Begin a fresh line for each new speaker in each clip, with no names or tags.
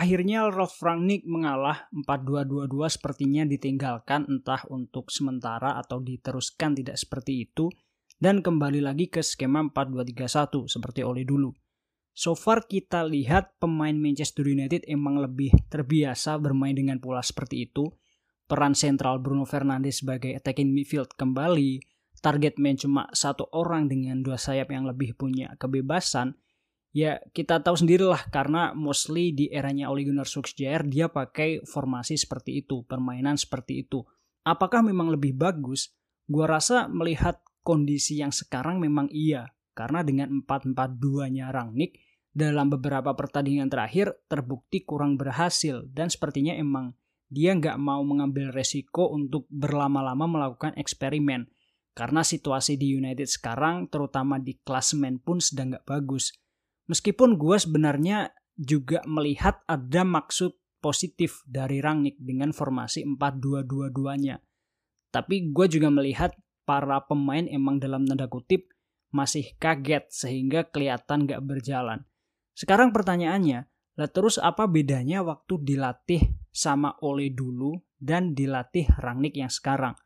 Akhirnya Rolf Rangnick mengalah 4-2-2-2 sepertinya ditinggalkan entah untuk sementara atau diteruskan tidak seperti itu dan kembali lagi ke skema 4-2-3-1 seperti oleh dulu. So far kita lihat pemain Manchester United emang lebih terbiasa bermain dengan pola seperti itu. Peran sentral Bruno Fernandes sebagai attacking midfield kembali, target man cuma satu orang dengan dua sayap yang lebih punya kebebasan, Ya kita tahu sendirilah karena mostly di eranya Ole Gunnar Solskjaer dia pakai formasi seperti itu, permainan seperti itu. Apakah memang lebih bagus? Gua rasa melihat kondisi yang sekarang memang iya. Karena dengan 4-4-2-nya Rangnick dalam beberapa pertandingan terakhir terbukti kurang berhasil dan sepertinya emang dia nggak mau mengambil resiko untuk berlama-lama melakukan eksperimen. Karena situasi di United sekarang terutama di klasemen pun sedang nggak bagus Meskipun gue sebenarnya juga melihat ada maksud positif dari Rangnick dengan formasi 4-2-2-2-nya. Tapi gue juga melihat para pemain emang dalam tanda kutip masih kaget sehingga kelihatan gak berjalan. Sekarang pertanyaannya, lah terus apa bedanya waktu dilatih sama Ole dulu dan dilatih Rangnick yang sekarang?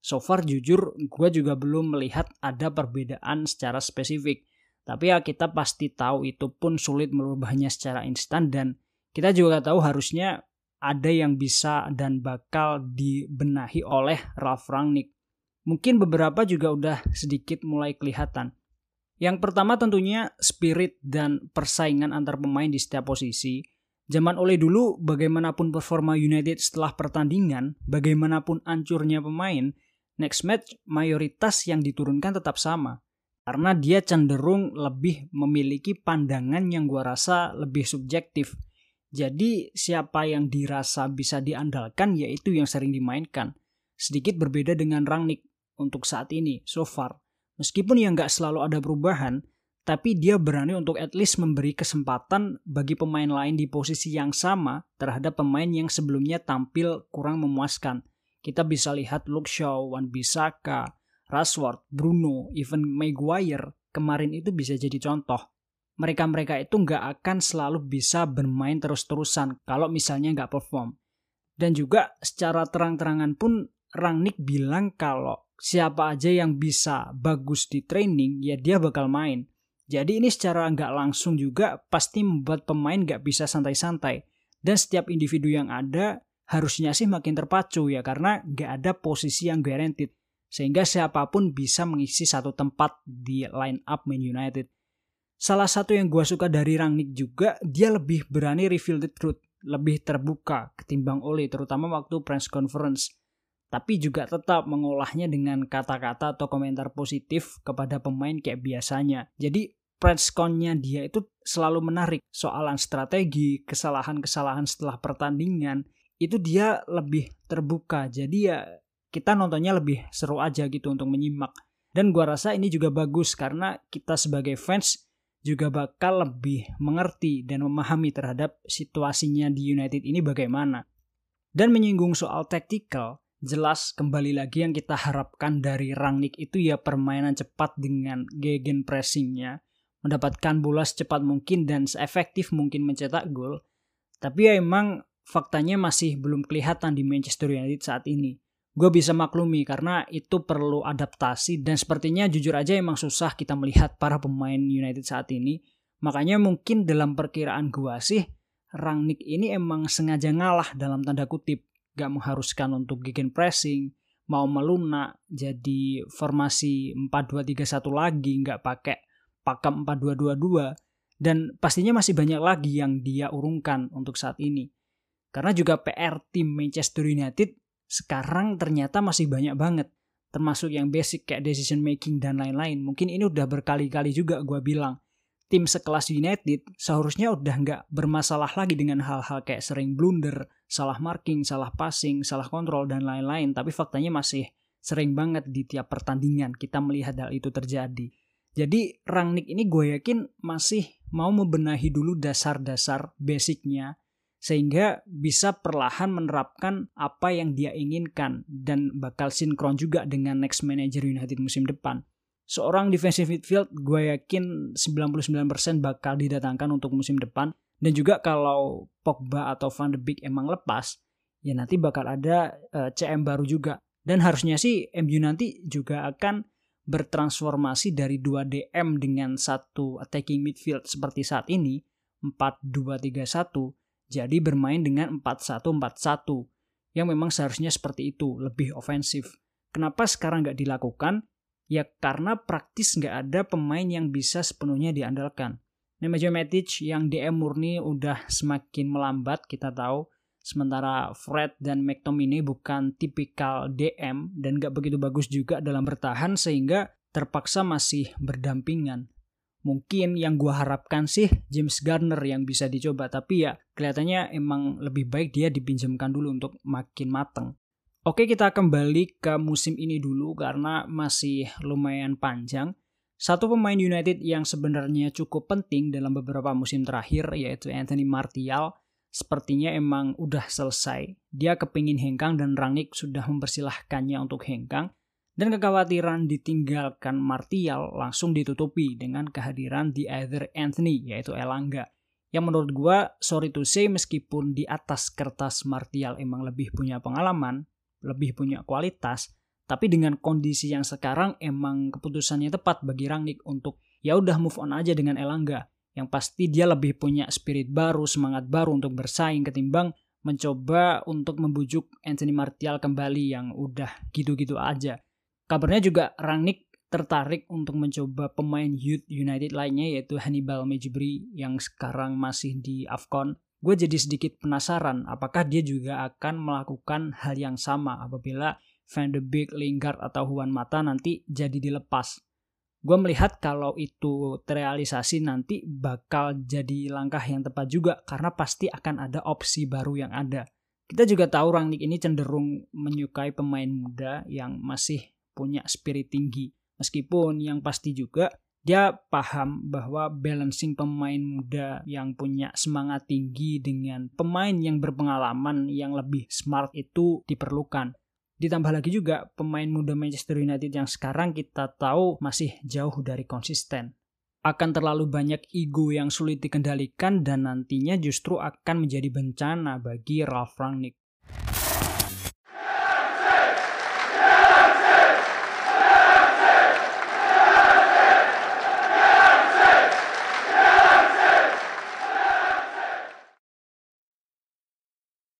So far jujur gue juga belum melihat ada perbedaan secara spesifik. Tapi ya kita pasti tahu itu pun sulit merubahnya secara instan dan kita juga tahu harusnya ada yang bisa dan bakal dibenahi oleh Ralf Rangnick. Mungkin beberapa juga udah sedikit mulai kelihatan. Yang pertama tentunya spirit dan persaingan antar pemain di setiap posisi. Zaman oleh dulu, bagaimanapun performa United setelah pertandingan, bagaimanapun ancurnya pemain, next match mayoritas yang diturunkan tetap sama karena dia cenderung lebih memiliki pandangan yang gua rasa lebih subjektif. Jadi siapa yang dirasa bisa diandalkan yaitu yang sering dimainkan. Sedikit berbeda dengan Rangnick untuk saat ini, so far. Meskipun yang nggak selalu ada perubahan, tapi dia berani untuk at least memberi kesempatan bagi pemain lain di posisi yang sama terhadap pemain yang sebelumnya tampil kurang memuaskan. Kita bisa lihat Luke Shaw, Wan Bissaka, Rashford, Bruno, even Maguire kemarin itu bisa jadi contoh. Mereka-mereka itu nggak akan selalu bisa bermain terus-terusan kalau misalnya nggak perform. Dan juga secara terang-terangan pun Rangnick bilang kalau siapa aja yang bisa bagus di training ya dia bakal main. Jadi ini secara nggak langsung juga pasti membuat pemain nggak bisa santai-santai. Dan setiap individu yang ada harusnya sih makin terpacu ya karena nggak ada posisi yang guaranteed sehingga siapa pun bisa mengisi satu tempat di line up Man United. Salah satu yang gue suka dari Rangnick juga, dia lebih berani reveal the truth, lebih terbuka ketimbang Ole, terutama waktu press conference. Tapi juga tetap mengolahnya dengan kata-kata atau komentar positif kepada pemain kayak biasanya. Jadi press con-nya dia itu selalu menarik. Soalan strategi, kesalahan-kesalahan setelah pertandingan, itu dia lebih terbuka. Jadi ya kita nontonnya lebih seru aja gitu untuk menyimak. Dan gua rasa ini juga bagus karena kita sebagai fans juga bakal lebih mengerti dan memahami terhadap situasinya di United ini bagaimana. Dan menyinggung soal tactical, jelas kembali lagi yang kita harapkan dari Rangnick itu ya permainan cepat dengan gegen pressingnya, mendapatkan bola secepat mungkin dan seefektif mungkin mencetak gol. Tapi ya emang faktanya masih belum kelihatan di Manchester United saat ini gue bisa maklumi karena itu perlu adaptasi dan sepertinya jujur aja emang susah kita melihat para pemain United saat ini. Makanya mungkin dalam perkiraan gue sih Rangnick ini emang sengaja ngalah dalam tanda kutip. Gak mengharuskan untuk gegen pressing, mau melunak jadi formasi 4-2-3-1 lagi, gak pakai pakem 4-2-2-2 dan pastinya masih banyak lagi yang dia urungkan untuk saat ini. Karena juga PR tim Manchester United sekarang ternyata masih banyak banget termasuk yang basic kayak decision making dan lain-lain. Mungkin ini udah berkali-kali juga gue bilang tim sekelas United seharusnya udah nggak bermasalah lagi dengan hal-hal kayak sering blunder, salah marking, salah passing, salah kontrol dan lain-lain. Tapi faktanya masih sering banget di tiap pertandingan kita melihat hal itu terjadi. Jadi Rangnick ini gue yakin masih mau membenahi dulu dasar-dasar basicnya sehingga bisa perlahan menerapkan apa yang dia inginkan dan bakal sinkron juga dengan next manager United musim depan. Seorang defensive midfield gue yakin 99% bakal didatangkan untuk musim depan Dan juga kalau Pogba atau Van de Beek emang lepas, ya nanti bakal ada uh, eh, CM baru juga. Dan harusnya sih MU nanti juga akan bertransformasi dari 2 DM dengan satu attacking midfield seperti saat ini, 4-2-3-1, jadi bermain dengan 4-1-4-1 yang memang seharusnya seperti itu, lebih ofensif. Kenapa sekarang nggak dilakukan? Ya karena praktis nggak ada pemain yang bisa sepenuhnya diandalkan. Nemanja Matic yang DM murni udah semakin melambat kita tahu. Sementara Fred dan McTominay bukan tipikal DM dan gak begitu bagus juga dalam bertahan sehingga terpaksa masih berdampingan. Mungkin yang gue harapkan sih James Garner yang bisa dicoba, tapi ya kelihatannya emang lebih baik dia dipinjamkan dulu untuk makin mateng. Oke kita kembali ke musim ini dulu karena masih lumayan panjang. Satu pemain United yang sebenarnya cukup penting dalam beberapa musim terakhir yaitu Anthony Martial sepertinya emang udah selesai. Dia kepingin hengkang dan Rangnick sudah mempersilahkannya untuk hengkang dan kekhawatiran ditinggalkan Martial langsung ditutupi dengan kehadiran di Either Anthony, yaitu Elangga. Yang menurut gue, sorry to say, meskipun di atas kertas Martial emang lebih punya pengalaman, lebih punya kualitas, tapi dengan kondisi yang sekarang emang keputusannya tepat bagi Rangnick untuk ya udah move on aja dengan Elangga. Yang pasti dia lebih punya spirit baru, semangat baru untuk bersaing ketimbang mencoba untuk membujuk Anthony Martial kembali yang udah gitu-gitu aja. Kabarnya juga Rangnick tertarik untuk mencoba pemain Youth United lainnya yaitu Hannibal Mejbri yang sekarang masih di AFCON. Gue jadi sedikit penasaran apakah dia juga akan melakukan hal yang sama apabila Van de Beek, Lingard atau Juan Mata nanti jadi dilepas. Gue melihat kalau itu terrealisasi nanti bakal jadi langkah yang tepat juga karena pasti akan ada opsi baru yang ada. Kita juga tahu Rangnick ini cenderung menyukai pemain muda yang masih punya spirit tinggi. Meskipun yang pasti juga dia paham bahwa balancing pemain muda yang punya semangat tinggi dengan pemain yang berpengalaman yang lebih smart itu diperlukan. Ditambah lagi juga pemain muda Manchester United yang sekarang kita tahu masih jauh dari konsisten. Akan terlalu banyak ego yang sulit dikendalikan dan nantinya justru akan menjadi bencana bagi Ralf Rangnick.